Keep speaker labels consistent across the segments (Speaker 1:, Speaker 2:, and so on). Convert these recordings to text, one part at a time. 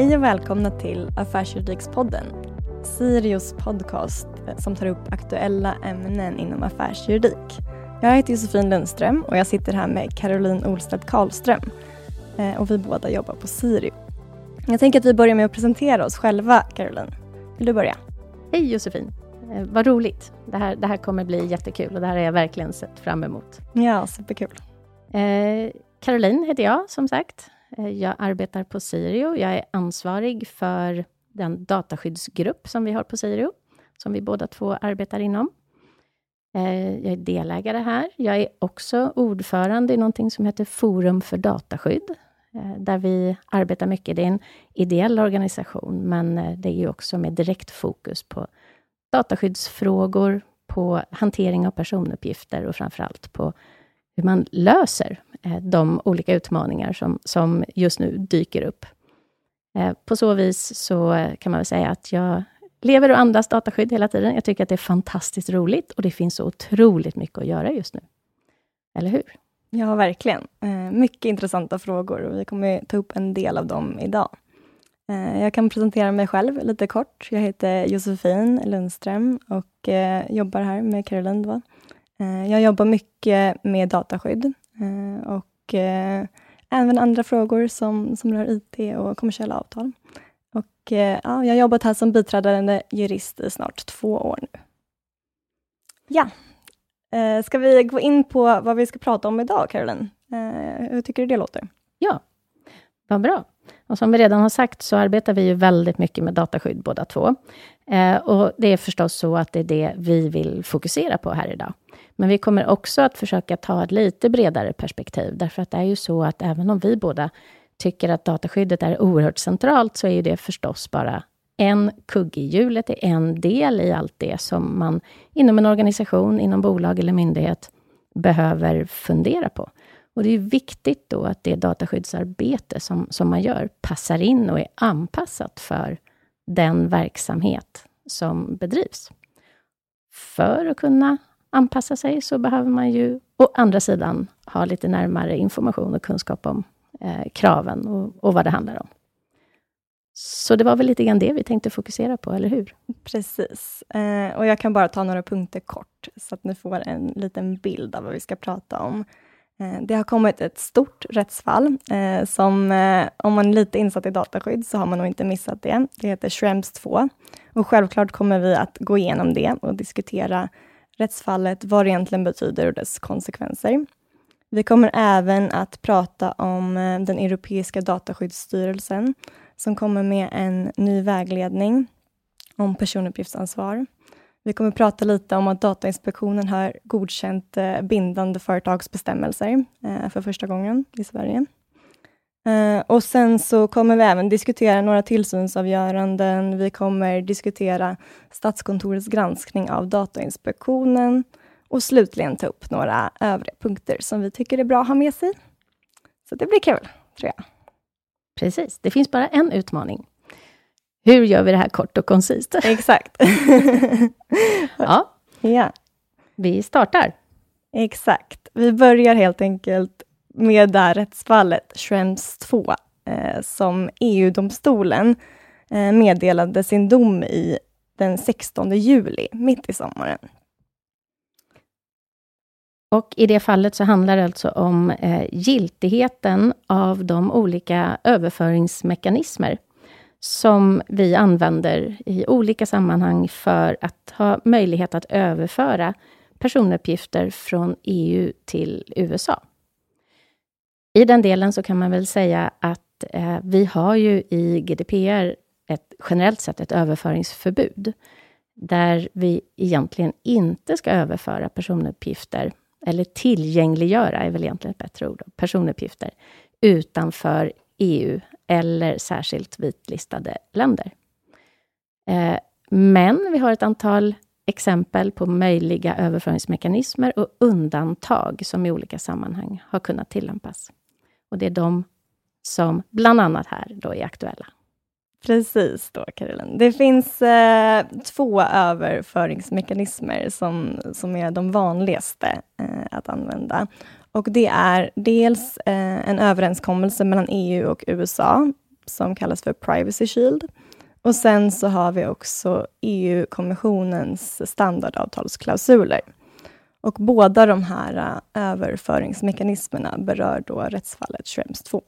Speaker 1: Hej och välkomna till Affärsjuridikspodden. Sirius podcast eh, som tar upp aktuella ämnen inom affärsjuridik. Jag heter Josefin Lundström och jag sitter här med Caroline Olstedt Karlström. Eh, och vi båda jobbar på Sirio. Jag tänker att vi börjar med att presentera oss själva, Caroline. Vill du börja?
Speaker 2: Hej Josefin! Eh, vad roligt. Det här, det här kommer bli jättekul och det här har jag verkligen sett fram emot.
Speaker 1: Ja, superkul.
Speaker 2: Eh, Caroline heter jag, som sagt. Eh, jag arbetar på Sirio. Jag är ansvarig för den dataskyddsgrupp som vi har på Sirio, som vi båda två arbetar inom. Eh, jag är delägare här. Jag är också ordförande i någonting som heter Forum för dataskydd, eh, där vi arbetar mycket. Det är en ideell organisation, men det är ju också med direkt fokus på dataskyddsfrågor, på hantering av personuppgifter och framför allt på hur man löser eh, de olika utmaningar som, som just nu dyker upp. Eh, på så vis så kan man väl säga att jag lever och andas dataskydd hela tiden. Jag tycker att det är fantastiskt roligt och det finns så otroligt mycket att göra just nu. Eller hur?
Speaker 1: Ja, verkligen. Eh, mycket intressanta frågor och vi kommer ta upp en del av dem idag. Jag kan presentera mig själv lite kort. Jag heter Josefin Lundström och jobbar här med Caroline. Eh, jag jobbar mycket med dataskydd eh, och eh, även andra frågor som, som rör IT och kommersiella avtal. Och, ja, jag har jobbat här som biträdande jurist i snart två år nu. Ja, ska vi gå in på vad vi ska prata om idag, Caroline? Hur tycker du det låter?
Speaker 2: Ja, vad bra. Och som vi redan har sagt, så arbetar vi ju väldigt mycket med dataskydd båda två. Eh, och det är förstås så att det är det vi vill fokusera på här idag. Men vi kommer också att försöka ta ett lite bredare perspektiv, därför att det är ju så att även om vi båda tycker att dataskyddet är oerhört centralt, så är ju det förstås bara en kugge i hjulet, är en del i allt det som man inom en organisation, inom bolag eller myndighet behöver fundera på. Och det är viktigt då att det dataskyddsarbete som, som man gör passar in och är anpassat för den verksamhet som bedrivs. För att kunna anpassa sig så behöver man ju å andra sidan ha lite närmare information och kunskap om eh, kraven och, och vad det handlar om. Så det var väl lite grann det vi tänkte fokusera på, eller hur?
Speaker 1: Precis. Eh, och jag kan bara ta några punkter kort, så att ni får en liten bild av vad vi ska prata om. Eh, det har kommit ett stort rättsfall eh, som, eh, om man är lite insatt i dataskydd, så har man nog inte missat det. Det heter Schrems 2 och självklart kommer vi att gå igenom det och diskutera rättsfallet, vad det egentligen betyder och dess konsekvenser. Vi kommer även att prata om eh, den Europeiska dataskyddsstyrelsen som kommer med en ny vägledning om personuppgiftsansvar. Vi kommer prata lite om att Datainspektionen har godkänt eh, bindande företagsbestämmelser eh, för första gången i Sverige. Eh, och sen så kommer vi även diskutera några tillsynsavgöranden. Vi kommer diskutera Statskontorets granskning av Datainspektionen och slutligen ta upp några övriga punkter som vi tycker är bra att ha med sig. Så det blir kul, tror jag.
Speaker 2: Precis. Det finns bara en utmaning hur gör vi det här kort och koncist?
Speaker 1: Exakt.
Speaker 2: ja.
Speaker 1: ja,
Speaker 2: vi startar.
Speaker 1: Exakt. Vi börjar helt enkelt med det här rättsfallet, Schrems 2, eh, som EU-domstolen eh, meddelade sin dom i den 16 juli, mitt i sommaren.
Speaker 2: Och i det fallet så handlar det alltså om eh, giltigheten av de olika överföringsmekanismer som vi använder i olika sammanhang för att ha möjlighet att överföra personuppgifter från EU till USA. I den delen så kan man väl säga att eh, vi har ju i GDPR ett, generellt sett ett överföringsförbud, där vi egentligen inte ska överföra personuppgifter, eller tillgängliggöra är väl egentligen ett bättre ord, personuppgifter, utanför EU eller särskilt vitlistade länder. Eh, men vi har ett antal exempel på möjliga överföringsmekanismer och undantag som i olika sammanhang har kunnat tillämpas. Och det är de som bland annat här då är aktuella.
Speaker 1: Precis då, Caroline. Det finns eh, två överföringsmekanismer som, som är de vanligaste eh, att använda. Och det är dels eh, en överenskommelse mellan EU och USA som kallas för Privacy Shield. Och sen så har vi också EU-kommissionens standardavtalsklausuler. Och båda de här uh, överföringsmekanismerna berör då rättsfallet Schrems 2.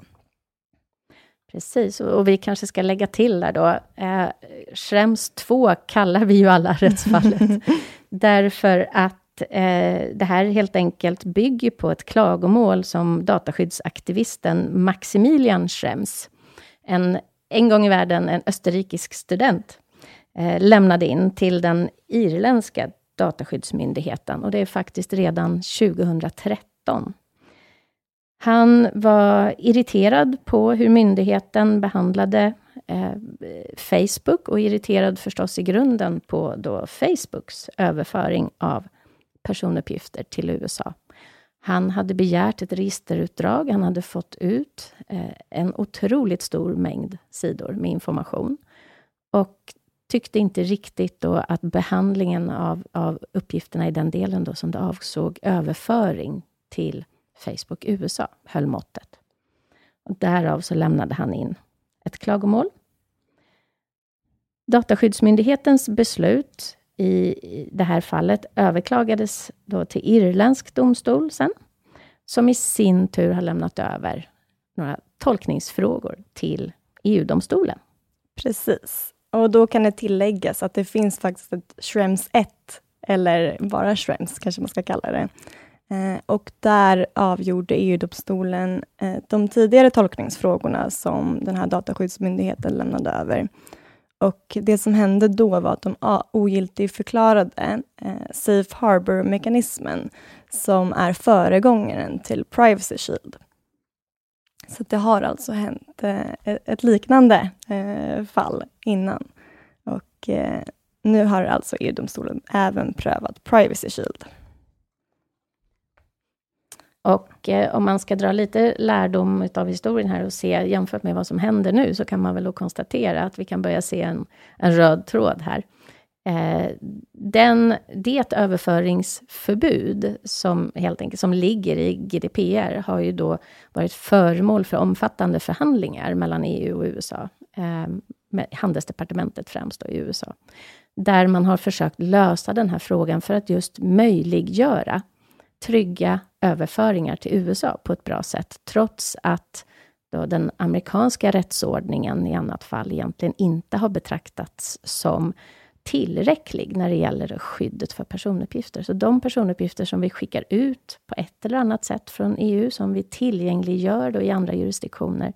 Speaker 2: Precis, och vi kanske ska lägga till där då, eh, Schrems 2 kallar vi ju alla rättsfallet, därför att eh, det här helt enkelt bygger på ett klagomål som dataskyddsaktivisten Maximilian Schrems, en, en gång i världen en österrikisk student, eh, lämnade in till den irländska dataskyddsmyndigheten, och det är faktiskt redan 2013. Han var irriterad på hur myndigheten behandlade eh, Facebook och irriterad förstås i grunden på då Facebooks överföring av personuppgifter till USA. Han hade begärt ett registerutdrag, han hade fått ut eh, en otroligt stor mängd sidor med information och tyckte inte riktigt då att behandlingen av, av uppgifterna i den delen då som det avsåg överföring till Facebook USA höll måttet. Och därav så lämnade han in ett klagomål. Dataskyddsmyndighetens beslut i det här fallet överklagades då till irländsk domstol sen, som i sin tur har lämnat över några tolkningsfrågor till EU-domstolen.
Speaker 1: Precis. Och då kan det tilläggas att det finns faktiskt ett Schrems 1, eller bara Schrems kanske man ska kalla det, Eh, och där avgjorde EU-domstolen eh, de tidigare tolkningsfrågorna som den här dataskyddsmyndigheten lämnade över. Och det som hände då var att de ogiltigförklarade eh, Safe Harbour-mekanismen som är föregångaren till Privacy Shield. Så det har alltså hänt eh, ett liknande eh, fall innan. Och eh, nu har alltså EU-domstolen även prövat Privacy Shield.
Speaker 2: Och eh, om man ska dra lite lärdom av historien här och se jämfört med vad som händer nu, så kan man väl då konstatera att vi kan börja se en, en röd tråd här. Eh, den, det överföringsförbud som helt enkelt som ligger i GDPR har ju då varit föremål för omfattande förhandlingar mellan EU och USA. Eh, med handelsdepartementet främst då i USA. Där man har försökt lösa den här frågan för att just möjliggöra trygga överföringar till USA på ett bra sätt, trots att då den amerikanska rättsordningen i annat fall egentligen inte har betraktats som tillräcklig när det gäller skyddet för personuppgifter. Så de personuppgifter som vi skickar ut på ett eller annat sätt från EU, som vi tillgängliggör då i andra jurisdiktioner,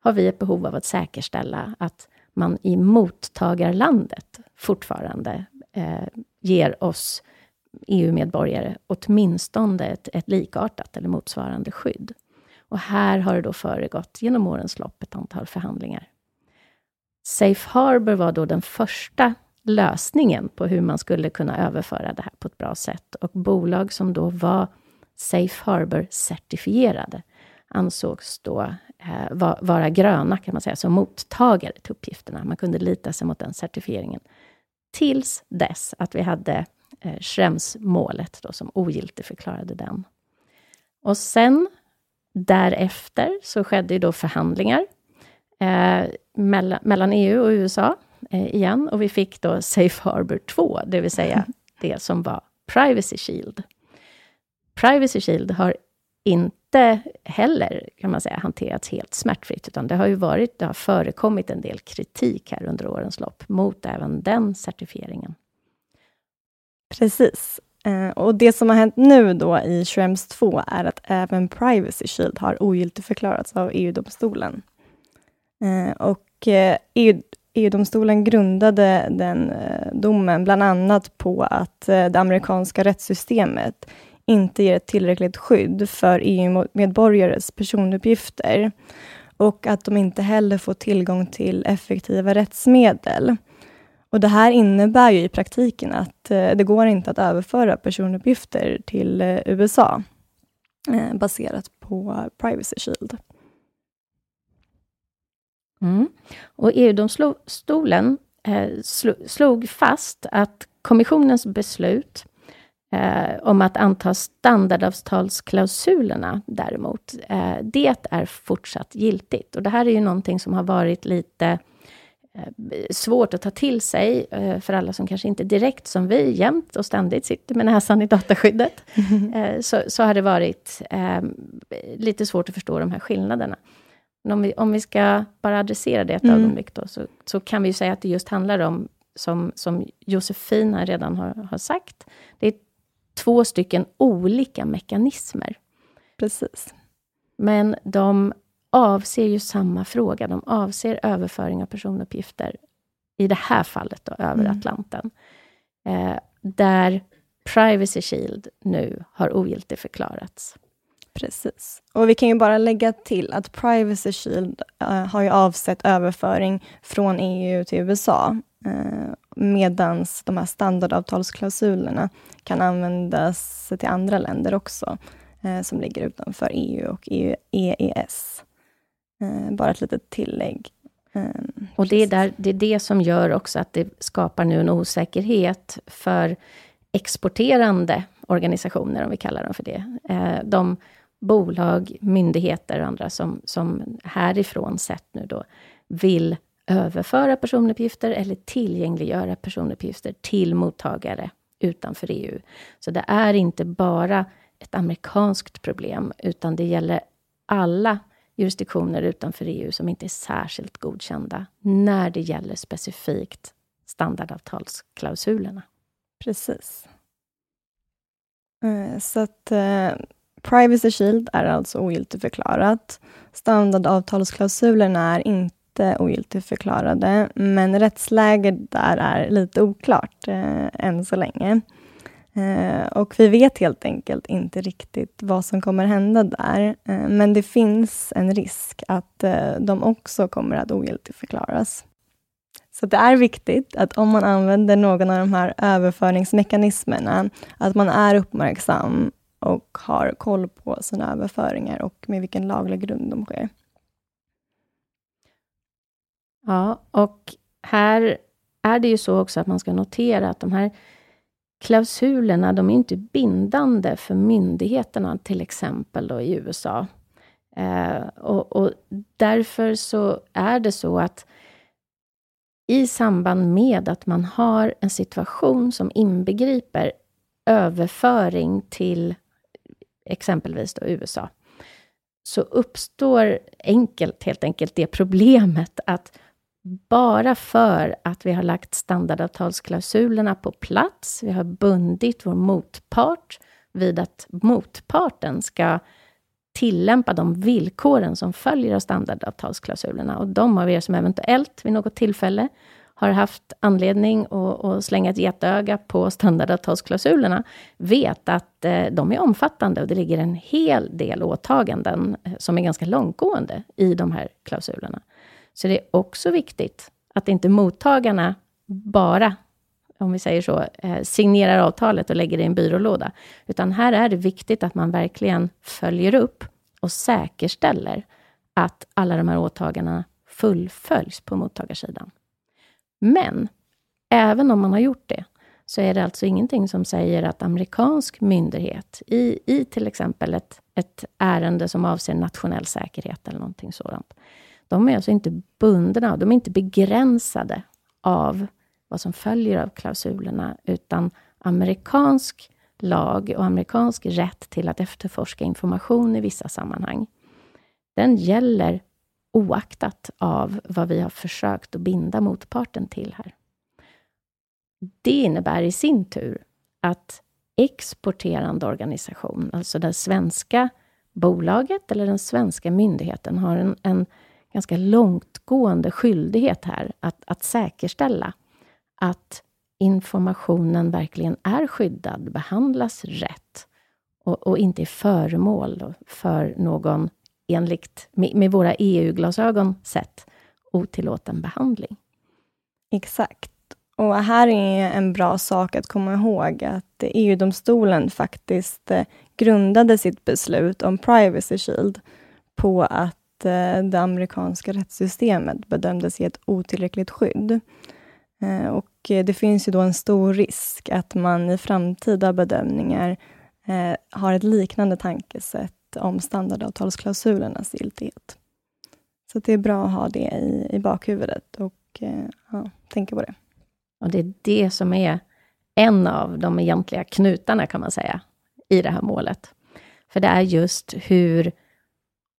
Speaker 2: har vi ett behov av att säkerställa att man i mottagarlandet fortfarande eh, ger oss EU-medborgare åtminstone ett, ett likartat eller motsvarande skydd. Och här har det då föregått genom årens lopp ett antal förhandlingar. Safe Harbor var då den första lösningen på hur man skulle kunna överföra det här på ett bra sätt. Och bolag som då var Safe Harbor-certifierade ansågs då eh, va, vara gröna, kan man säga, som mottagare till uppgifterna. Man kunde lita sig mot den certifieringen. Tills dess att vi hade eh, Schrems-målet då, som ogiltigförklarade den. Och sen därefter så skedde ju då förhandlingar eh, mellan, mellan, EU och USA igen, och vi fick då Safe Harbor 2, det vill säga det som var Privacy Shield. Privacy Shield har inte heller, kan man säga, hanterats helt smärtfritt, utan det har ju varit, det har förekommit en del kritik här under årens lopp mot även den certifieringen.
Speaker 1: Precis. Eh, och det som har hänt nu då i Schrems 2 är att även Privacy Shield har ogiltigförklarats av EU-domstolen. Eh, och eh, EU, EU-domstolen grundade den eh, domen bland annat på att eh, det amerikanska rättssystemet inte ger ett tillräckligt skydd för EU-medborgares personuppgifter och att de inte heller får tillgång till effektiva rättsmedel. Och Det här innebär ju i praktiken att eh, det går inte att överföra personuppgifter till USA baserat på Privacy Shield.
Speaker 2: Mm. Och EU-domstolen eh, slog fast att kommissionens beslut Eh, om att anta standardavtalsklausulerna däremot, eh, det är fortsatt giltigt. Och det här är ju någonting som har varit lite eh, svårt att ta till sig eh, för alla som kanske inte direkt som vi jämt och ständigt sitter med näsan i dataskyddet. Så, så, har det varit lite svårt att förstå de här skillnaderna. Om vi, om vi ska bara adressera det ett mm. ögonblick då, så, så kan vi säga att det just handlar om, som, som Josefina redan har, har sagt, det är två stycken olika mekanismer.
Speaker 1: Precis.
Speaker 2: Men de avser ju samma fråga. De avser överföring av personuppgifter, i det här fallet då, över mm. Atlanten. Eh, där Privacy Shield nu har ogiltigförklarats.
Speaker 1: Precis. Och vi kan ju bara lägga till att Privacy Shield uh, har ju avsett överföring från EU till USA. Uh, Medan de här standardavtalsklausulerna kan användas till andra länder också, uh, som ligger utanför EU och EU, EES. bara ett litet tillägg.
Speaker 2: och det är, där, det är det som gör också att det skapar nu en osäkerhet för exporterande organisationer, om vi kallar dem för det. De bolag, myndigheter och andra som, som härifrån sett nu då vill överföra personuppgifter eller tillgängliggöra personuppgifter till mottagare utanför EU. Så det är inte bara ett amerikanskt problem, utan det gäller alla jurisdiktioner utanför EU som inte är särskilt godkända när det gäller specifikt standardavtalsklausulerna.
Speaker 1: Precis. Eh, så att eh, Privacy Shield är alltså ogiltigförklarat. Standardavtalsklausulerna är inte ogiltigförklarade, men rättsläget där är lite oklart eh, än så länge. Eh, och vi vet helt enkelt inte riktigt vad som kommer hända där, eh, men det finns en risk att eh, de också kommer att ogiltigförklaras. Så det är viktigt att om man använder någon av de här överföringsmekanismerna, att man är uppmärksam och har koll på sina överföringar och med vilken laglig grund de sker.
Speaker 2: Ja, och här är det ju så också att man ska notera att de här klausulerna, de är inte bindande för myndigheterna, till exempel då i USA. Eh, och, och, därför så är det så att i samband med att man har en situation som inbegriper överföring till exempelvis då USA, så uppstår enkelt, helt enkelt det problemet att bara för att vi har lagt standardavtalsklausulerna på plats, vi har bundit vår motpart vid att motparten ska tillämpa de villkoren som följer av standardavtalsklausulerna. Och de av er som eventuellt vid något tillfälle har haft anledning att, att slänga ett getöga på standardavtalsklausulerna, vet att eh, de är omfattande och det ligger en hel del åtaganden eh, som är ganska långtgående i de här klausulerna. Så det är också viktigt att inte mottagarna bara, om vi säger så, eh, signerar avtalet och lägger det i en byrålåda, utan här är det viktigt att man verkligen följer upp och säkerställer att alla de här åtagandena fullföljs på mottagarsidan. Men även om man har gjort det, så är det alltså ingenting som säger att amerikansk myndighet i, i till exempel ett, ett ärende som avser nationell säkerhet eller någonting sådant. De är alltså inte bundna, de är inte begränsade av vad som följer av klausulerna, utan amerikansk lag och amerikansk rätt till att efterforska information i vissa sammanhang, den gäller oaktat av vad vi har försökt att binda motparten till här. Det innebär i sin tur att exporterande organisation, alltså det svenska bolaget eller den svenska myndigheten, har en, en ganska långtgående skyldighet här att, att säkerställa att informationen verkligen är skyddad, behandlas rätt och, och inte är föremål för någon enligt, med våra EU-glasögon sett, otillåten behandling.
Speaker 1: Exakt. Och här är en bra sak att komma ihåg att EU-domstolen faktiskt eh, grundade sitt beslut om Privacy Shield på att eh, det amerikanska rättssystemet bedömdes ge ett otillräckligt skydd. Eh, och det finns ju då en stor risk att man i framtida bedömningar har ett liknande tankesätt om standardavtalsklausulernas giltighet. Så det är bra att ha det i, i bakhuvudet och eh, ja, tänka på det.
Speaker 2: Och det är det som är en av de egentliga knutarna, kan man säga, i det här målet. För det är just hur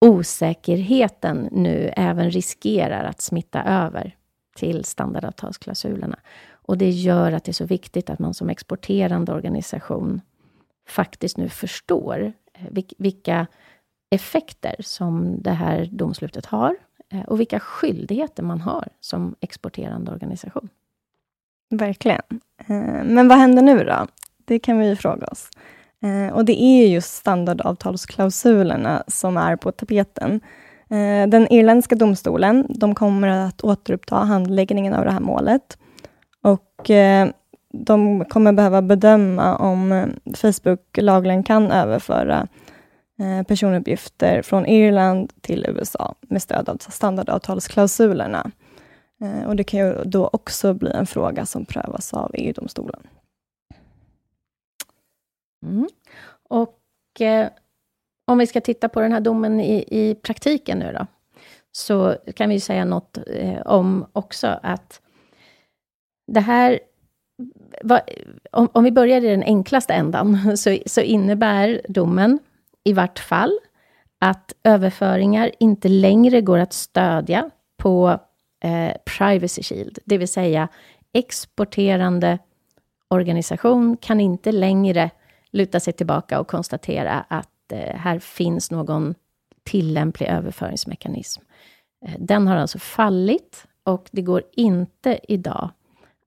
Speaker 2: osäkerheten nu även riskerar att smitta över till standardavtalsklausulerna. Och det gör att det är så viktigt att man som exporterande organisation faktiskt nu förstår vilka effekter som det här domslutet har eh, och vilka skyldigheter man har som exporterande organisation.
Speaker 1: Verkligen. Eh, men vad händer nu då? Det kan vi ju fråga oss. Eh, och det är just standardavtalsklausulerna som är på tapeten. Den irländska domstolen, de kommer att återuppta handläggningen av det här målet. Och de kommer behöva bedöma om eh, Facebook lagligen kan överföra eh, personuppgifter från Irland till USA med stöd av standardavtalsklausulerna. Eh, och det kan ju då också bli en fråga som prövas av EU-domstolen.
Speaker 2: Mm. Och eh, om vi ska titta på den här domen i, i praktiken nu då, så kan vi säga något eh, om också att det här om, om, vi börjar i den enklaste ändan, så, så innebär domen i vart fall att överföringar inte längre går att stödja på eh, Privacy Shield, det vill säga exporterande organisation kan inte längre luta sig tillbaka och konstatera att eh, här finns någon tillämplig överföringsmekanism. Eh, den har alltså fallit och det går inte idag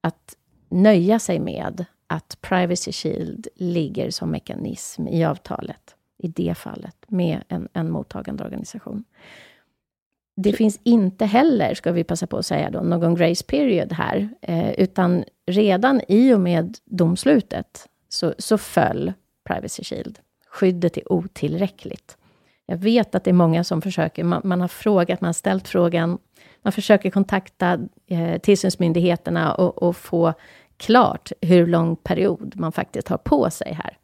Speaker 2: att nöja sig med att Privacy Shield ligger som mekanism i avtalet, i det fallet, med en, en mottagande organisation. Det finns inte heller, ska vi passa på att säga då, någon grace period här, eh, utan redan i och med domslutet så, så föll Privacy Shield. Skyddet är otillräckligt. Jag vet att det är många som försöker, man, man har frågat, man har ställt frågan, man försöker kontakta eh, tillsynsmyndigheterna och, och få klart hur lång period man faktiskt har på sig här.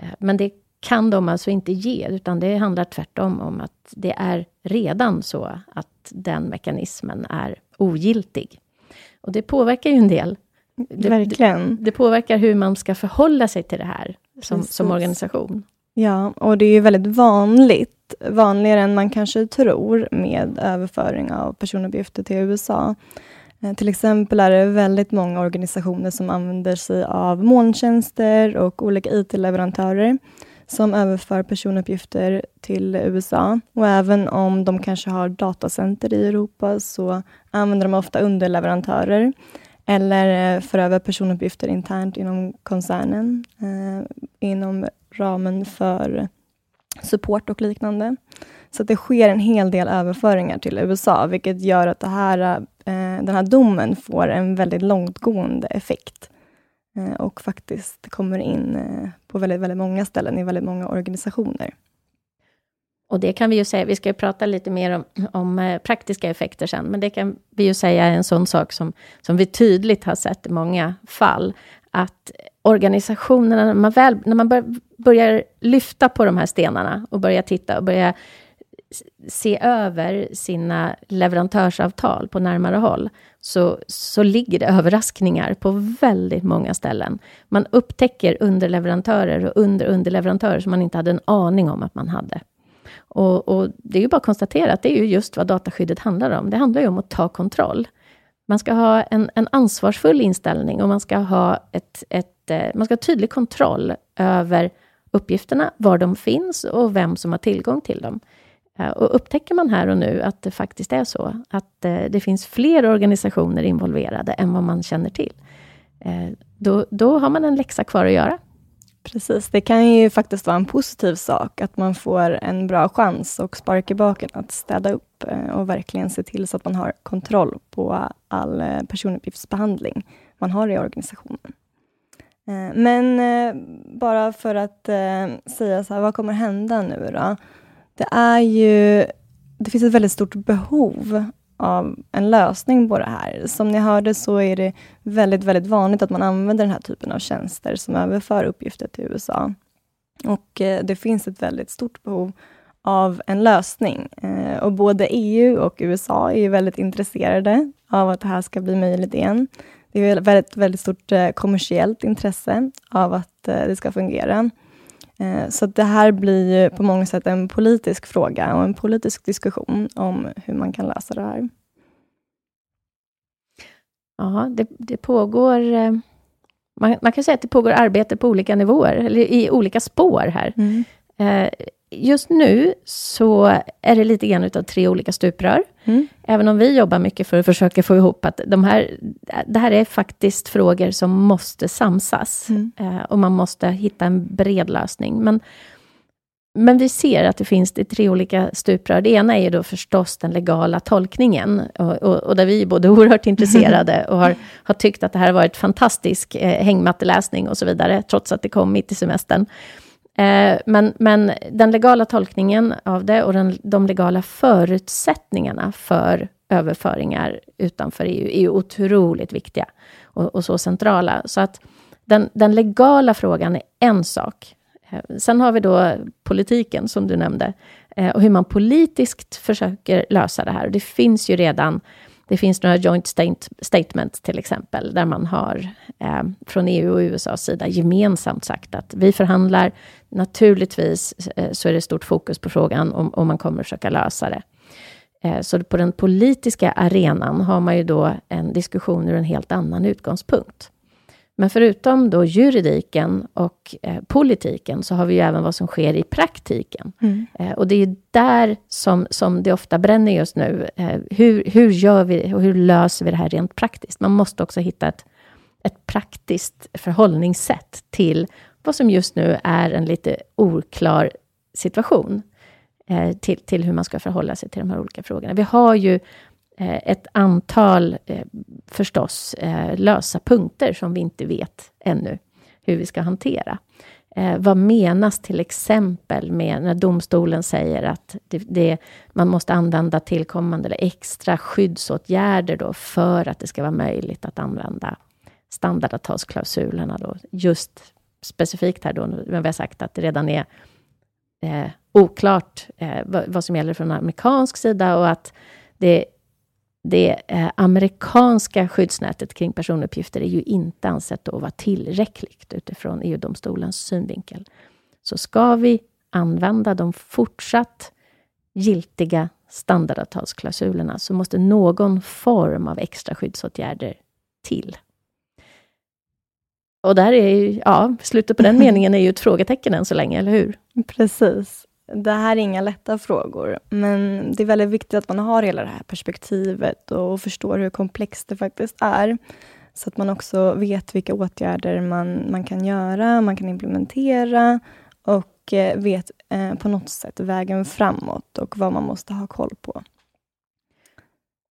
Speaker 2: Eh, men det kan de alltså inte ge, utan det handlar tvärtom om att det är redan så att den mekanismen är ogiltig. Och det påverkar ju en del.
Speaker 1: Det, Verkligen.
Speaker 2: Det, det påverkar hur man ska förhålla sig till det här som, som organisation.
Speaker 1: Ja, och det är ju väldigt vanligt, vanligare än man kanske tror, med överföring av personuppgifter till USA. Eh, till exempel är det väldigt många organisationer som använder sig av molntjänster och olika IT-leverantörer som överför personuppgifter till USA. Och även om de kanske har datacenter i Europa så använder de ofta underleverantörer eller eh, för över personuppgifter internt inom koncernen eh, inom ramen för support och liknande. Så det sker en hel del överföringar till USA, vilket gör att det här, eh, den här domen får en väldigt långtgående effekt eh, och faktiskt kommer in eh, på väldigt, väldigt många ställen i väldigt många organisationer.
Speaker 2: Och det kan vi ju säga, vi ska ju prata lite mer om, om eh, praktiska effekter sen, men det kan vi ju säga är en sån sak som, som vi tydligt har sett i många fall, att organisationerna, när man, väl, när man bör, börjar lyfta på de här stenarna och börjar titta och börjar se över sina leverantörsavtal på närmare håll, så, så ligger det överraskningar på väldigt många ställen. Man upptäcker underleverantörer och under underleverantörer som man inte hade en aning om att man hade. Och, och, det är ju bara att konstatera att det är ju just vad dataskyddet handlar om. Det handlar ju om att ta kontroll. Man ska ha en, en ansvarsfull inställning och man ska ha ett, ett, eh, man ska ha tydlig kontroll över uppgifterna, var de finns och vem som har tillgång till dem. Eh, och upptäcker man här och nu att det faktiskt är så, att eh, det finns fler organisationer involverade än vad man känner till, eh, då, då har man en läxa kvar att göra.
Speaker 1: Precis, det kan ju faktiskt vara en positiv sak att man får en bra chans och spark i baken att städa upp och verkligen se till så att man har kontroll på all personuppgiftsbehandling man har i organisationen. Eh, men eh, bara för att eh, säga så här, vad kommer hända nu då? Det är ju, det finns ett väldigt stort behov av en lösning på det här. Som ni hörde så är det väldigt, väldigt vanligt att man använder den här typen av tjänster som överför uppgifter till USA. Och det finns ett väldigt stort behov av en lösning. Och både EU och USA är väldigt intresserade av att det här ska bli möjligt igen. Det är väldigt, väldigt stort eh, kommersiellt intresse av att eh, det ska fungera. Eh, så det här blir på många sätt en politisk fråga och en politisk diskussion om hur man kan lösa det här.
Speaker 2: Ja, det, det pågår... Man, man, kan säga att det pågår arbete på olika nivåer, eller i olika spår här. Mm. Just nu så är det lite grann utav tre olika stuprör. Mm. Även om vi jobbar mycket för att försöka få ihop att de här, det här är faktiskt frågor som måste samsas. Mm. Eh, och man måste hitta en bred lösning. Men, men vi ser att det finns det tre olika stuprör. Det ena är ju då förstås den legala tolkningen. Och, och, och där vi är både oerhört intresserade och har, har tyckt att det här har varit fantastisk eh, hängmatteläsning och så vidare, trots att det kom mitt i semestern. Eh, men, men den legala tolkningen av det och den, de legala förutsättningarna för överföringar utanför EU är ju otroligt viktiga och, och så centrala. Så att den, den, legala frågan är en sak. Eh, sen har vi då politiken, som du nämnde, eh, och hur man politiskt försöker lösa det här. Det finns ju redan det finns några joint state, statements till exempel, där man har eh, från EU och USAs sida gemensamt sagt att vi förhandlar. Naturligtvis eh, så är det stort fokus på frågan om, om man kommer försöka lösa det. Eh, så på den politiska arenan har man ju då en diskussion ur en helt annan utgångspunkt. Men förutom då juridiken och eh, politiken, så har vi ju även vad som sker i praktiken. Mm. Eh, och det är där som, som det ofta bränner just nu. Eh, hur, hur gör vi och hur löser vi det här rent praktiskt? Man måste också hitta ett, ett praktiskt förhållningssätt till vad som just nu är en lite oklar situation. Eh, till, till hur man ska förhålla sig till de här olika frågorna. Vi har ju Eh, ett antal, eh, förstås, eh, lösa punkter som vi inte vet ännu hur vi ska hantera. vad menas till exempel med när domstolen säger att det, det, man måste använda tillkommande eller extra skyddsåtgärder då för att det ska vara möjligt att använda standardavtalsklausulerna då, just specifikt här då, men vi har sagt att det redan är eh, oklart eh, vad, vad, som gäller från amerikansk sida och att det det eh, amerikanska skyddsnätet kring personuppgifter är ju inte ansett att vara tillräckligt utifrån EU-domstolens synvinkel. Så ska vi använda de fortsatt giltiga standardavtalsklausulerna så måste någon form av extra skyddsåtgärder till. Och där är ju, ja, slutet på den meningen är ju ett frågetecken än så länge, eller hur?
Speaker 1: Precis. Det här är inga lätta frågor, men det är väldigt viktigt att man har hela det här perspektivet och förstår hur komplext det faktiskt är. Så att man också vet vilka åtgärder man, man kan göra, man kan implementera och eh, vet eh, på något sätt vägen framåt och vad man måste ha koll på.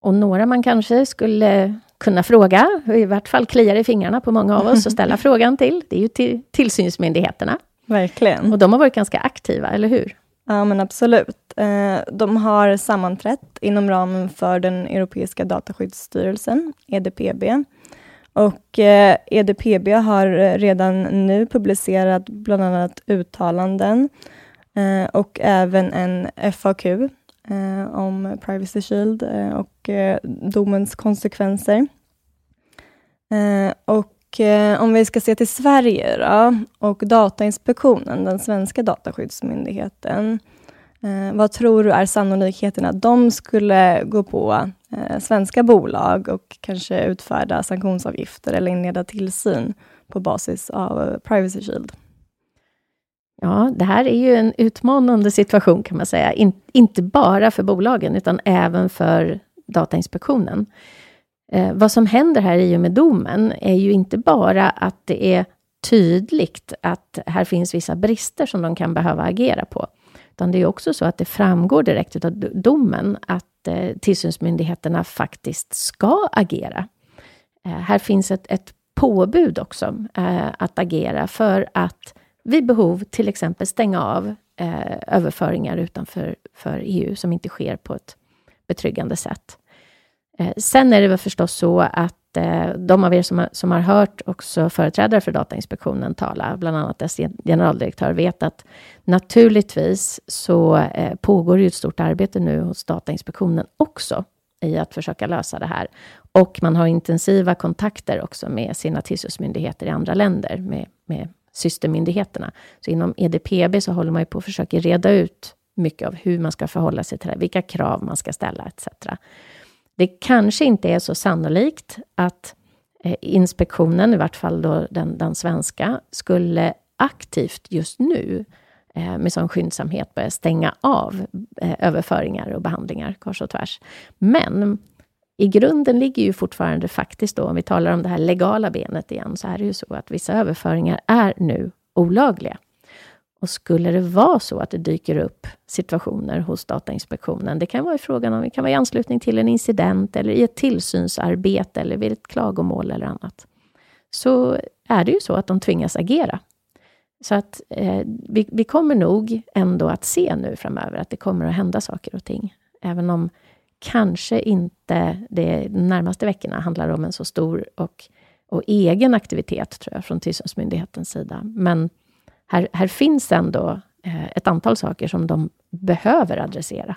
Speaker 2: Och några man kanske skulle kunna fråga, i vart fall kliar i fingrarna på många av oss, och ställa frågan till, det är ju till tillsynsmyndigheterna.
Speaker 1: Verkligen.
Speaker 2: Och de har varit ganska aktiva, eller hur?
Speaker 1: Ja, men absolut. Eh, de har sammanträtt inom ramen för den Europeiska dataskyddsstyrelsen, EDPB. Och eh, EDPB har eh, redan nu publicerat bland annat uttalanden och även en FAQ om Privacy Shield och domens konsekvenser. Och Eh, om vi ska se till Sverige då, och Datainspektionen, den svenska dataskyddsmyndigheten. Eh, vad tror du är sannolikheten att de skulle gå på eh, svenska bolag och kanske utfärda sanktionsavgifter eller inleda tillsyn på basis av eh, Privacy Shield?
Speaker 2: Ja, det här är ju en utmanande situation kan man säga. In, inte bara för bolagen, utan även för Datainspektionen. Eh, vad som händer här i och med domen är ju inte bara att det är tydligt att här finns vissa brister som de kan behöva agera på. Utan det är också så att det framgår direkt av domen att eh, tillsynsmyndigheterna faktiskt ska agera. Eh, här finns ett, ett påbud också eh, att agera för att vid behov till exempel stänga av eh, överföringar utanför för EU som inte sker på ett betryggande sätt. Eh, sen är det väl förstås så att eh, de av er som har, som har hört också företrädare för Datainspektionen tala, bland annat dess generaldirektör, vet att naturligtvis så eh, pågår ju ett stort arbete nu hos Datainspektionen också i att försöka lösa det här. Och man har intensiva kontakter också med sina tillsynsmyndigheter i andra länder, med, med systermyndigheterna. Så inom EDPB så håller man ju på att försöka reda ut mycket av hur man ska förhålla sig till det, vilka krav man ska ställa etc. Det kanske inte är så sannolikt att eh, inspektionen, i vart fall då den, den svenska, skulle aktivt just nu eh, med sån skyndsamhet börja stänga av eh, överföringar och behandlingar kors och tvärs. Men i grunden ligger ju fortfarande faktiskt då, om vi talar om det här legala benet igen, så är det ju så att vissa överföringar är nu olagliga. Och skulle det vara så att det dyker upp situationer hos Datainspektionen, det kan vara i frågan om, det kan vara i anslutning till en incident, eller i ett tillsynsarbete, eller vid ett klagomål eller annat, så är det ju så att de tvingas agera. Så att eh, vi, vi kommer nog ändå att se nu framöver att det kommer att hända saker och ting, även om kanske inte det de närmaste veckorna handlar om en så stor och, och egen aktivitet, tror jag, från tillsynsmyndighetens sida. Men här, här finns ändå eh, ett antal saker som de behöver adressera.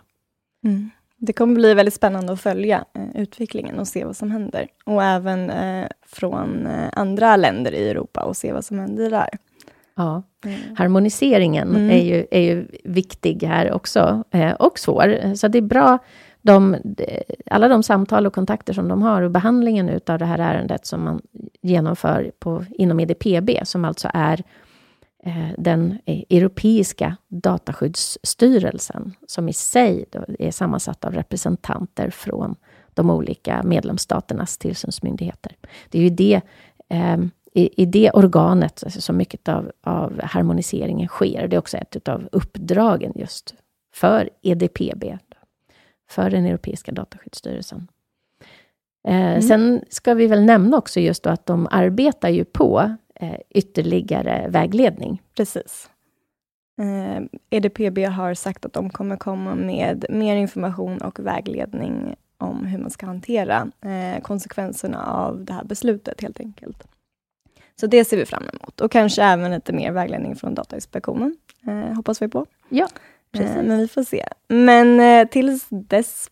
Speaker 1: Mm. Det kommer bli väldigt spännande att följa eh, utvecklingen och se vad som händer. Och även eh, från andra länder i Europa och se vad som händer där.
Speaker 2: Ja, mm. harmoniseringen mm. är, ju, är ju viktig här också, och svår. Så det är bra de, alla de samtal och kontakter som de har och behandlingen utav det här ärendet som man genomför på, inom EDPB, som alltså är den europeiska dataskyddsstyrelsen, som i sig är sammansatt av representanter från de olika medlemsstaternas tillsynsmyndigheter. Det är ju det, eh, i, det organet alltså, som mycket av, av harmoniseringen sker. Det är också ett av uppdragen just för EDPB, för den Europeiska dataskyddsstyrelsen. Eh, mm. Sen ska vi väl nämna också just då att de arbetar ju på eh, ytterligare vägledning.
Speaker 1: Precis. Eh, EDPB har sagt att de kommer komma med mer information och vägledning om hur man ska hantera eh, konsekvenserna av det här beslutet, helt enkelt. Så det ser vi fram emot. Och kanske även lite mer vägledning från Datainspektionen, eh, hoppas vi på.
Speaker 2: Ja.
Speaker 1: Precis. Men vi får se. Men eh, tills dess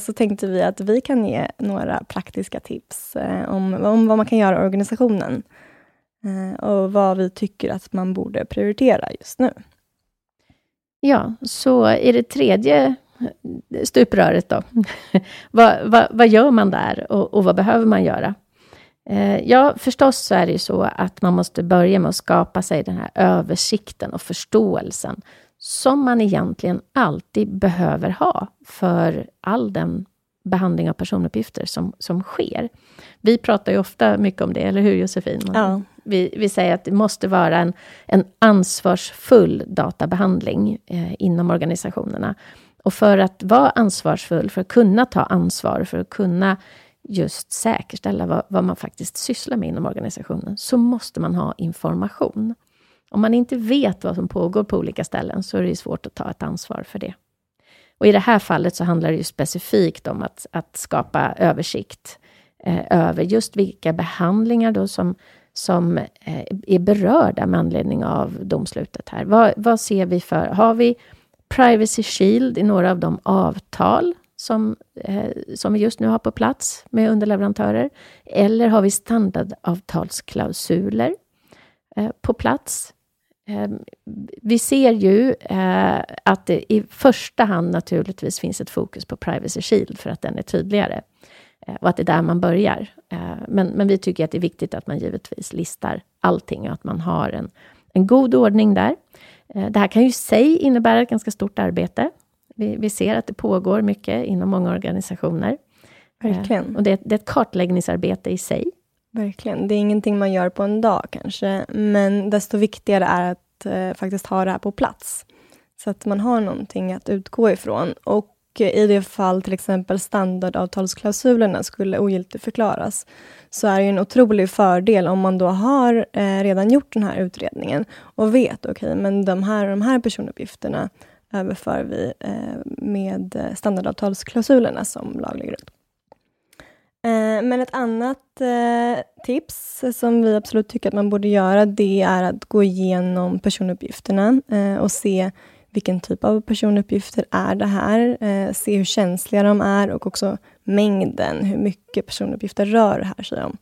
Speaker 1: så tänkte vi att vi kan ge några praktiska tips om, om vad man kan göra i organisationen och vad vi tycker att man borde prioritera just nu.
Speaker 2: Ja, så i det tredje stupröret då, vad, vad, vad, gör man där och, och vad behöver man göra? Ja, förstås så är det ju så att man måste börja med att skapa sig den här översikten och förståelsen som man egentligen alltid behöver ha för all den behandling av personuppgifter som, som sker. Vi pratar ju ofta mycket om det, eller hur Josefin?
Speaker 1: Ja.
Speaker 2: Vi, vi säger att det måste vara en, en ansvarsfull databehandling eh, inom organisationerna. Och för att vara ansvarsfull, för att kunna ta ansvar, för att kunna just säkerställa vad, vad man faktiskt sysslar med inom organisationen, så måste man ha information. Om man inte vet vad som pågår på olika ställen, så är det svårt att ta ett ansvar för det. Och i det här fallet så handlar det ju specifikt om att, att skapa översikt eh, över just vilka behandlingar då som, som eh, är berörda med anledning av domslutet här. Vad, vad ser vi för... Har vi Privacy Shield i några av de avtal som, eh, som vi just nu har på plats med underleverantörer? Eller har vi standardavtalsklausuler eh, på plats? Eh, vi ser ju eh, att det i första hand naturligtvis finns ett fokus på Privacy Shield, för att den är tydligare. Eh, och att det är där man börjar. Eh, men, men vi tycker att det är viktigt att man givetvis listar allting och att man har en, en god ordning där. Det här kan ju i sig innebära ett ganska stort arbete. Vi, vi ser att det pågår mycket inom många organisationer.
Speaker 1: Verkligen.
Speaker 2: Och det, det är ett kartläggningsarbete i sig.
Speaker 1: Verkligen. Det är ingenting man gör på en dag kanske, men desto viktigare är att eh, faktiskt ha det här på plats. Så att man har någonting att utgå ifrån. Och i det fall till exempel standardavtalsklausulerna skulle ogiltigförklaras, så är det en otrolig fördel om man då har eh, redan gjort den här utredningen och vet, okej, okay, men de här, de här personuppgifterna överför vi eh, med standardavtalsklausulerna som laglig grund. Eh, men ett annat eh, tips som vi absolut tycker att man borde göra, det är att gå igenom personuppgifterna eh, och se vilken typ av personuppgifter är det här? Eh, se hur känsliga de är och också mängden, hur mycket personuppgifter rör det här sig om.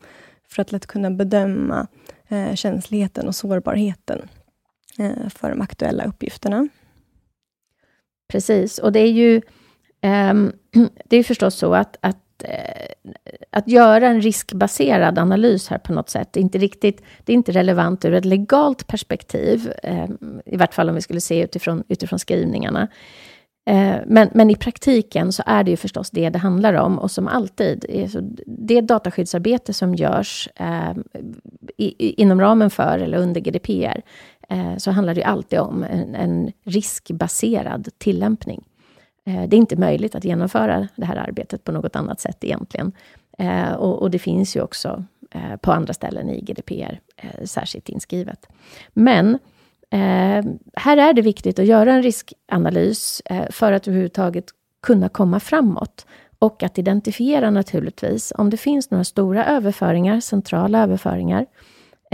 Speaker 1: För att lätt kunna bedöma eh, känsligheten och sårbarheten eh, för de aktuella uppgifterna.
Speaker 2: Precis, och det är ju ehm, det är förstås så att, att Eh, att göra en riskbaserad analys här på något sätt, det är inte riktigt, det är inte relevant ur ett legalt perspektiv, eh, i vart fall om vi skulle se utifrån, utifrån skrivningarna. Eh, men, men i praktiken så är det ju förstås det det handlar om, och som alltid, eh, det dataskyddsarbete som görs eh, inom ramen för eller under GDPR, så handlar det ju alltid om en, en riskbaserad tillämpning. Eh, det är inte möjligt att genomföra det här arbetet på något annat sätt egentligen. Eh, och, och det finns ju också eh, på andra ställen i GDPR särskilt inskrivet. Men här är det viktigt att göra en riskanalys för att överhuvudtaget kunna komma framåt. Och att identifiera naturligtvis om det finns några stora överföringar, centrala överföringar,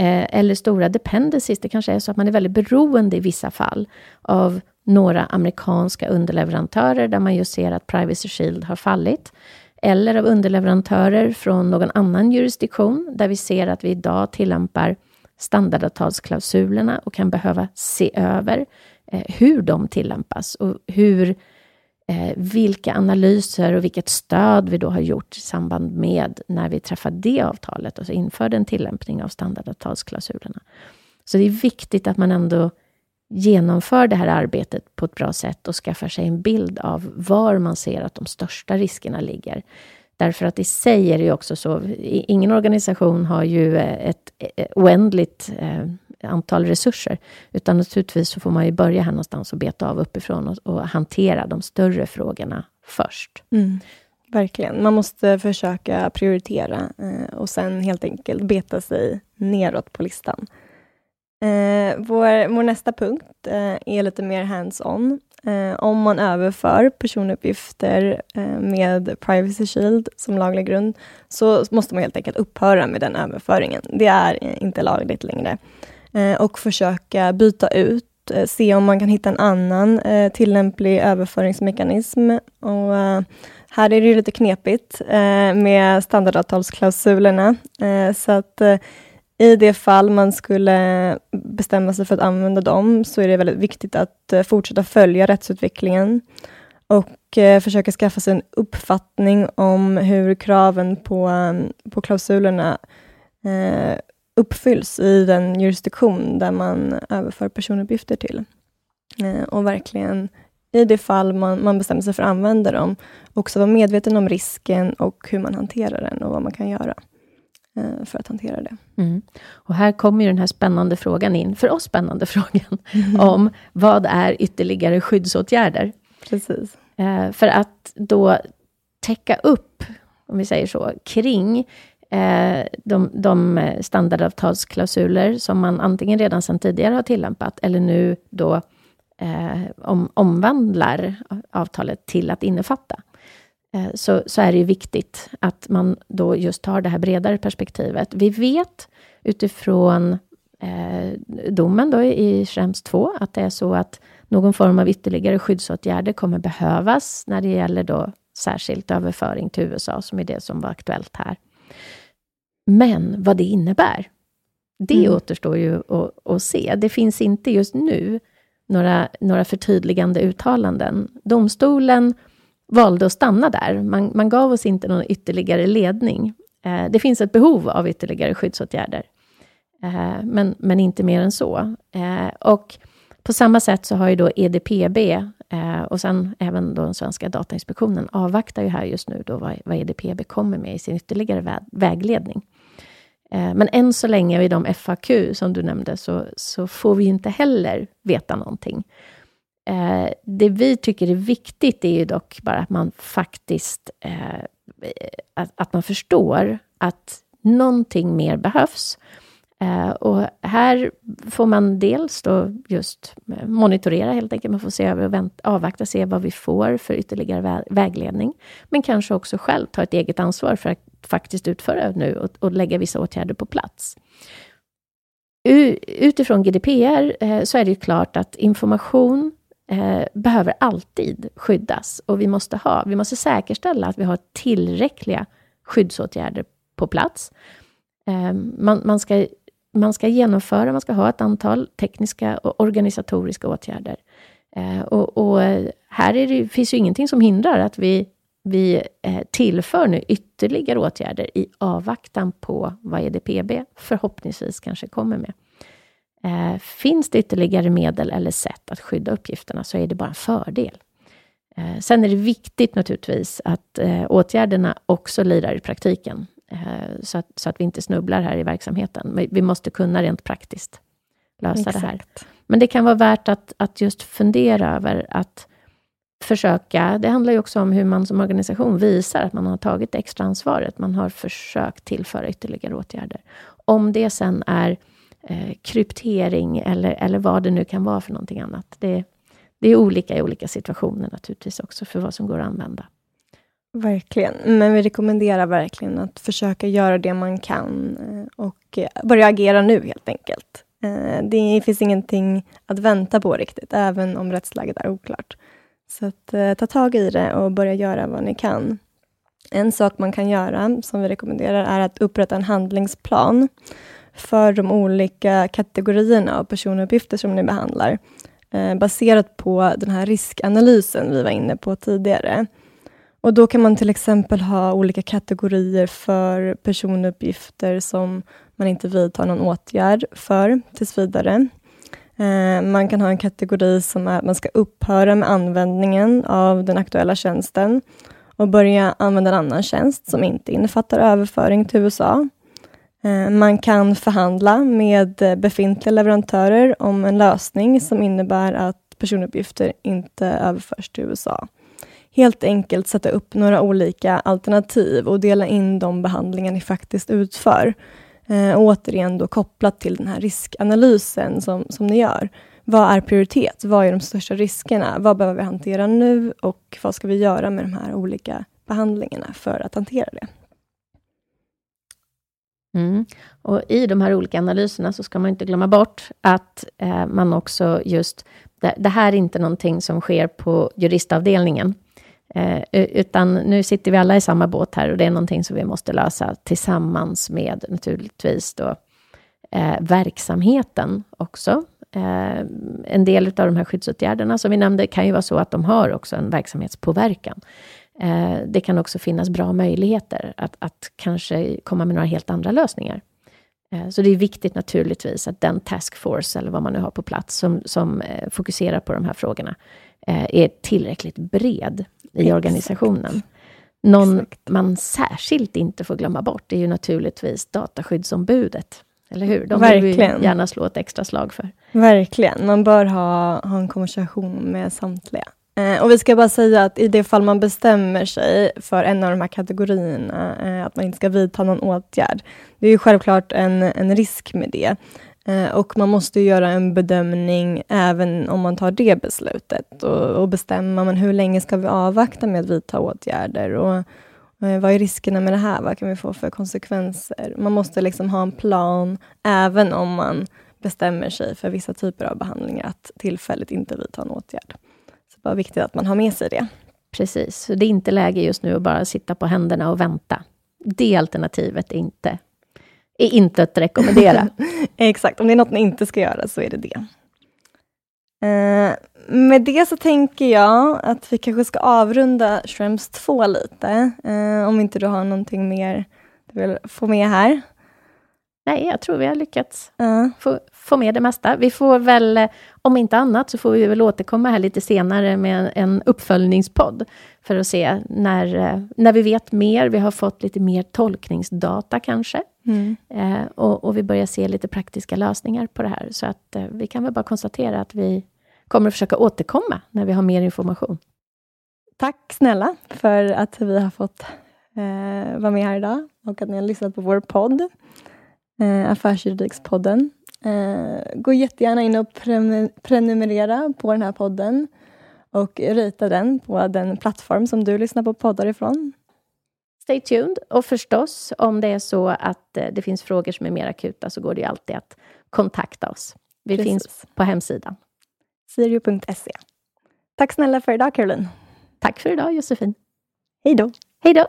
Speaker 2: Eh, eller stora dependencies. Det kanske är så att man är väldigt beroende i vissa fall av några amerikanska underleverantörer, där man just ser att Privacy Shield har fallit. Eller av underleverantörer från någon annan jurisdiktion, där vi ser att vi idag tillämpar standardavtalsklausulerna och kan behöva se över eh, hur de tillämpas och hur, eh, vilka analyser och vilket stöd vi då har gjort i samband med när vi träffade det avtalet och så införde en tillämpning av standardavtalsklausulerna. Så det är viktigt att man ändå genomför det här arbetet på ett bra sätt och skaffar sig en bild av var man ser att de största riskerna ligger. Därför att i sig är det ju också så, ingen organisation har ju eh, ett eh, oändligt eh, antal resurser, utan naturligtvis så får man ju börja här någonstans och beta av uppifrån och, och hantera de större frågorna först.
Speaker 1: Mm, verkligen. Man måste försöka prioritera eh, och sen helt enkelt beta sig neråt på listan. Eh, vår, vår nästa punkt eh, är lite mer hands-on. Eh, om man överför personuppgifter eh, med Privacy Shield som laglig grund, så måste man helt enkelt upphöra med den överföringen. Det är eh, inte lagligt längre. Eh, och försöka byta ut, eh, se om man kan hitta en annan eh, tillämplig överföringsmekanism. Och, här är det ju lite knepigt med standardavtalsklausulerna, så att i det fall man skulle bestämma sig för att använda dem, så är det väldigt viktigt att fortsätta följa rättsutvecklingen och försöka skaffa sig en uppfattning om hur kraven på, på klausulerna eh, uppfylls i den jurisdiktion där man överför personuppgifter till. Eh, och verkligen, i det fall man, man bestämmer sig för att använda dem, också vara medveten om risken och hur man hanterar den och vad man kan göra. Eh, för att hantera det.
Speaker 2: Mm. Och här kommer ju den här spännande frågan in, för oss spännande frågan, mm. om vad är ytterligare skyddsåtgärder?
Speaker 1: Precis.
Speaker 2: Eh, för att då täcka upp, om vi säger så, kring Eh, de, de eh, standardavtalsklausuler som man antingen redan sedan tidigare har tillämpat, eller nu då eh, om, omvandlar avtalet till att innefatta. Eh, så, så är det ju viktigt att man då just tar det här bredare perspektivet. Vi vet utifrån eh, domen då i Schrems 2 att det är så att någon form av ytterligare skyddsåtgärder kommer behövas när det gäller då särskilt överföring till USA, som är det som var aktuellt här. Men vad det innebär, det mm. återstår ju att, att se. Det finns inte just nu några, några förtydligande uttalanden. Domstolen valde att stanna där. Man, man gav oss inte någon ytterligare ledning. Eh, det finns ett behov av ytterligare skyddsåtgärder, eh, men, men inte mer än så. Eh, och på samma sätt så har ju då EDPB eh, och sen även då den svenska Datainspektionen avvaktar ju här just nu då vad, vad EDPB kommer med i sin ytterligare vä vägledning. Eh, men än så länge i de FAQ som du nämnde så, så får vi inte heller veta någonting. Eh, det vi tycker är viktigt är ju dock bara att man faktiskt eh, att, att, man förstår att någonting mer behövs. Eh, och här får man dels då just eh, monitorera helt enkelt, man får se över och vänta, avvakta, se vad vi får för ytterligare vägledning. Men kanske också själv ta ett eget ansvar för att faktiskt utföra nu och, och lägga vissa åtgärder på plats. Utifrån GDPR eh, så är det ju klart att information behöver alltid skyddas och vi måste, ha, vi måste säkerställa att vi har tillräckliga skyddsåtgärder på plats. Man, man, ska, man ska genomföra, man ska ha ett antal tekniska och organisatoriska åtgärder. Eh, och, och, eh, här är det, finns ju ingenting som hindrar att vi, vi eh, tillför nu ytterligare åtgärder i avvaktan på vad EDPB förhoppningsvis kanske kommer med. Eh, finns det ytterligare medel eller sätt att skydda uppgifterna så är det bara en fördel. Eh, sen är det viktigt naturligtvis att eh, åtgärderna också lirar i praktiken, så, att, så att vi inte snubblar här i verksamheten. Vi måste kunna rent praktiskt lösa Exakt. det här. Men det kan vara värt att, att just fundera över att försöka, det handlar ju också om hur man som organisation visar att man har tagit extra ansvaret. Man har försökt tillföra ytterligare åtgärder. Om det sen är eh, kryptering eller, eller vad det nu kan vara för någonting annat. Det, det är olika i olika situationer naturligtvis också, för vad som går att använda.
Speaker 1: Verkligen, men vi rekommenderar verkligen att försöka göra det man kan eh, och eh, börja agera nu helt enkelt. Eh, det finns ingenting att vänta på riktigt, även om rättsläget är oklart. Så att, ta tag i det och börja göra vad ni kan. En sak man kan göra, som vi rekommenderar, är att upprätta en handlingsplan för de olika kategorierna av personuppgifter som ni behandlar, baserat på den här riskanalysen vi var inne på tidigare. Och Då kan man till exempel ha olika kategorier för personuppgifter som man inte vidtar någon åtgärd för tills vidare. Eh, man kan ha en kategori som är att man ska upphöra med användningen av den aktuella tjänsten och börja använda en annan tjänst som inte innefattar överföring till USA. Eh, man kan förhandla med befintliga leverantörer om en lösning som innebär att personuppgifter inte överförs till USA. Helt enkelt sätta upp några olika alternativ och dela in de behandlingar ni faktiskt utför. Eh, återigen då kopplat till den här riskanalysen som, som ni gör. Vad är prioritet? Vad är de största riskerna? Vad behöver vi hantera nu och vad ska vi göra med de här olika behandlingarna för att hantera det?
Speaker 2: Mm. Och I de här olika analyserna så ska man inte glömma bort att eh, man också just... Det, det, här är inte någonting som sker på juristavdelningen. Eh, utan nu sitter vi alla i samma båt här och det är någonting som vi måste lösa tillsammans med naturligtvis då eh, verksamheten också. Eh, en del av de här skyddsåtgärderna som vi nämnde kan ju vara så att de har också en verksamhetspåverkan. Eh, det kan också finnas bra möjligheter att, att kanske komma med några helt andra lösningar. Eh, så det är viktigt naturligtvis att den taskforce, eller vad man nu har på plats, som, som eh, fokuserar på de här frågorna, är tillräckligt bred i Exakt. organisationen. Någon Exakt. man särskilt inte får glömma bort är ju naturligtvis dataskyddsombudet. Eller hur? De Verkligen. vill vi gärna slå ett extra slag för.
Speaker 1: Verkligen. Man bör ha, ha en konversation med samtliga. Eh, och vi ska bara säga att i det fall man bestämmer sig för en av de här kategorierna, eh, att man inte ska vidta någon åtgärd, det är ju självklart en, en risk med det. Eh, och man måste göra en bedömning även om man tar det beslutet och, och bestämma men hur länge ska vi avvakta med att vidta åtgärder och vad är riskerna med det här? Vad kan vi få för konsekvenser? Man måste liksom ha en plan även om man bestämmer sig för vissa typer av behandlingar att tillfälligt inte vidta en åtgärd. Bara viktigt att man har med sig det.
Speaker 2: Precis, så det är inte läge just nu att bara sitta på händerna och vänta. Det alternativet är inte är inte att rekommendera.
Speaker 1: Exakt, om det är något ni inte ska göra så är det det. Eh, med det så tänker jag att vi kanske ska avrunda Shrems 2 lite, eh, om inte du har någonting mer du vill få med här.
Speaker 2: Nej, jag tror vi har lyckats uh. få, få med det mesta. Vi får väl, om inte annat, så får vi väl återkomma här lite senare med en uppföljningspodd, för att se när, när vi vet mer. Vi har fått lite mer tolkningsdata kanske. Mm. Eh, och, och, vi börjar se lite praktiska lösningar på det här. Så att eh, vi kan väl bara konstatera att vi kommer att försöka återkomma när vi har mer information.
Speaker 1: Tack snälla för att vi har fått eh, vara med här idag och att ni har lyssnat på vår podd, eh, Affärsjuridikspodden. Eh, gå jättegärna in och pre prenumerera på den här podden och rita den på den plattform som du lyssnar på poddar ifrån.
Speaker 2: stay tuned. Och förstås, om det är så att eh, det finns frågor som är mer akuta, så går det ju alltid att kontakta oss. Vi Precis. finns på hemsidan.
Speaker 1: Sirio.se. Tack snälla för idag, Caroline.
Speaker 2: Tack för idag, Josefin.
Speaker 1: Hej då.
Speaker 2: Hej då.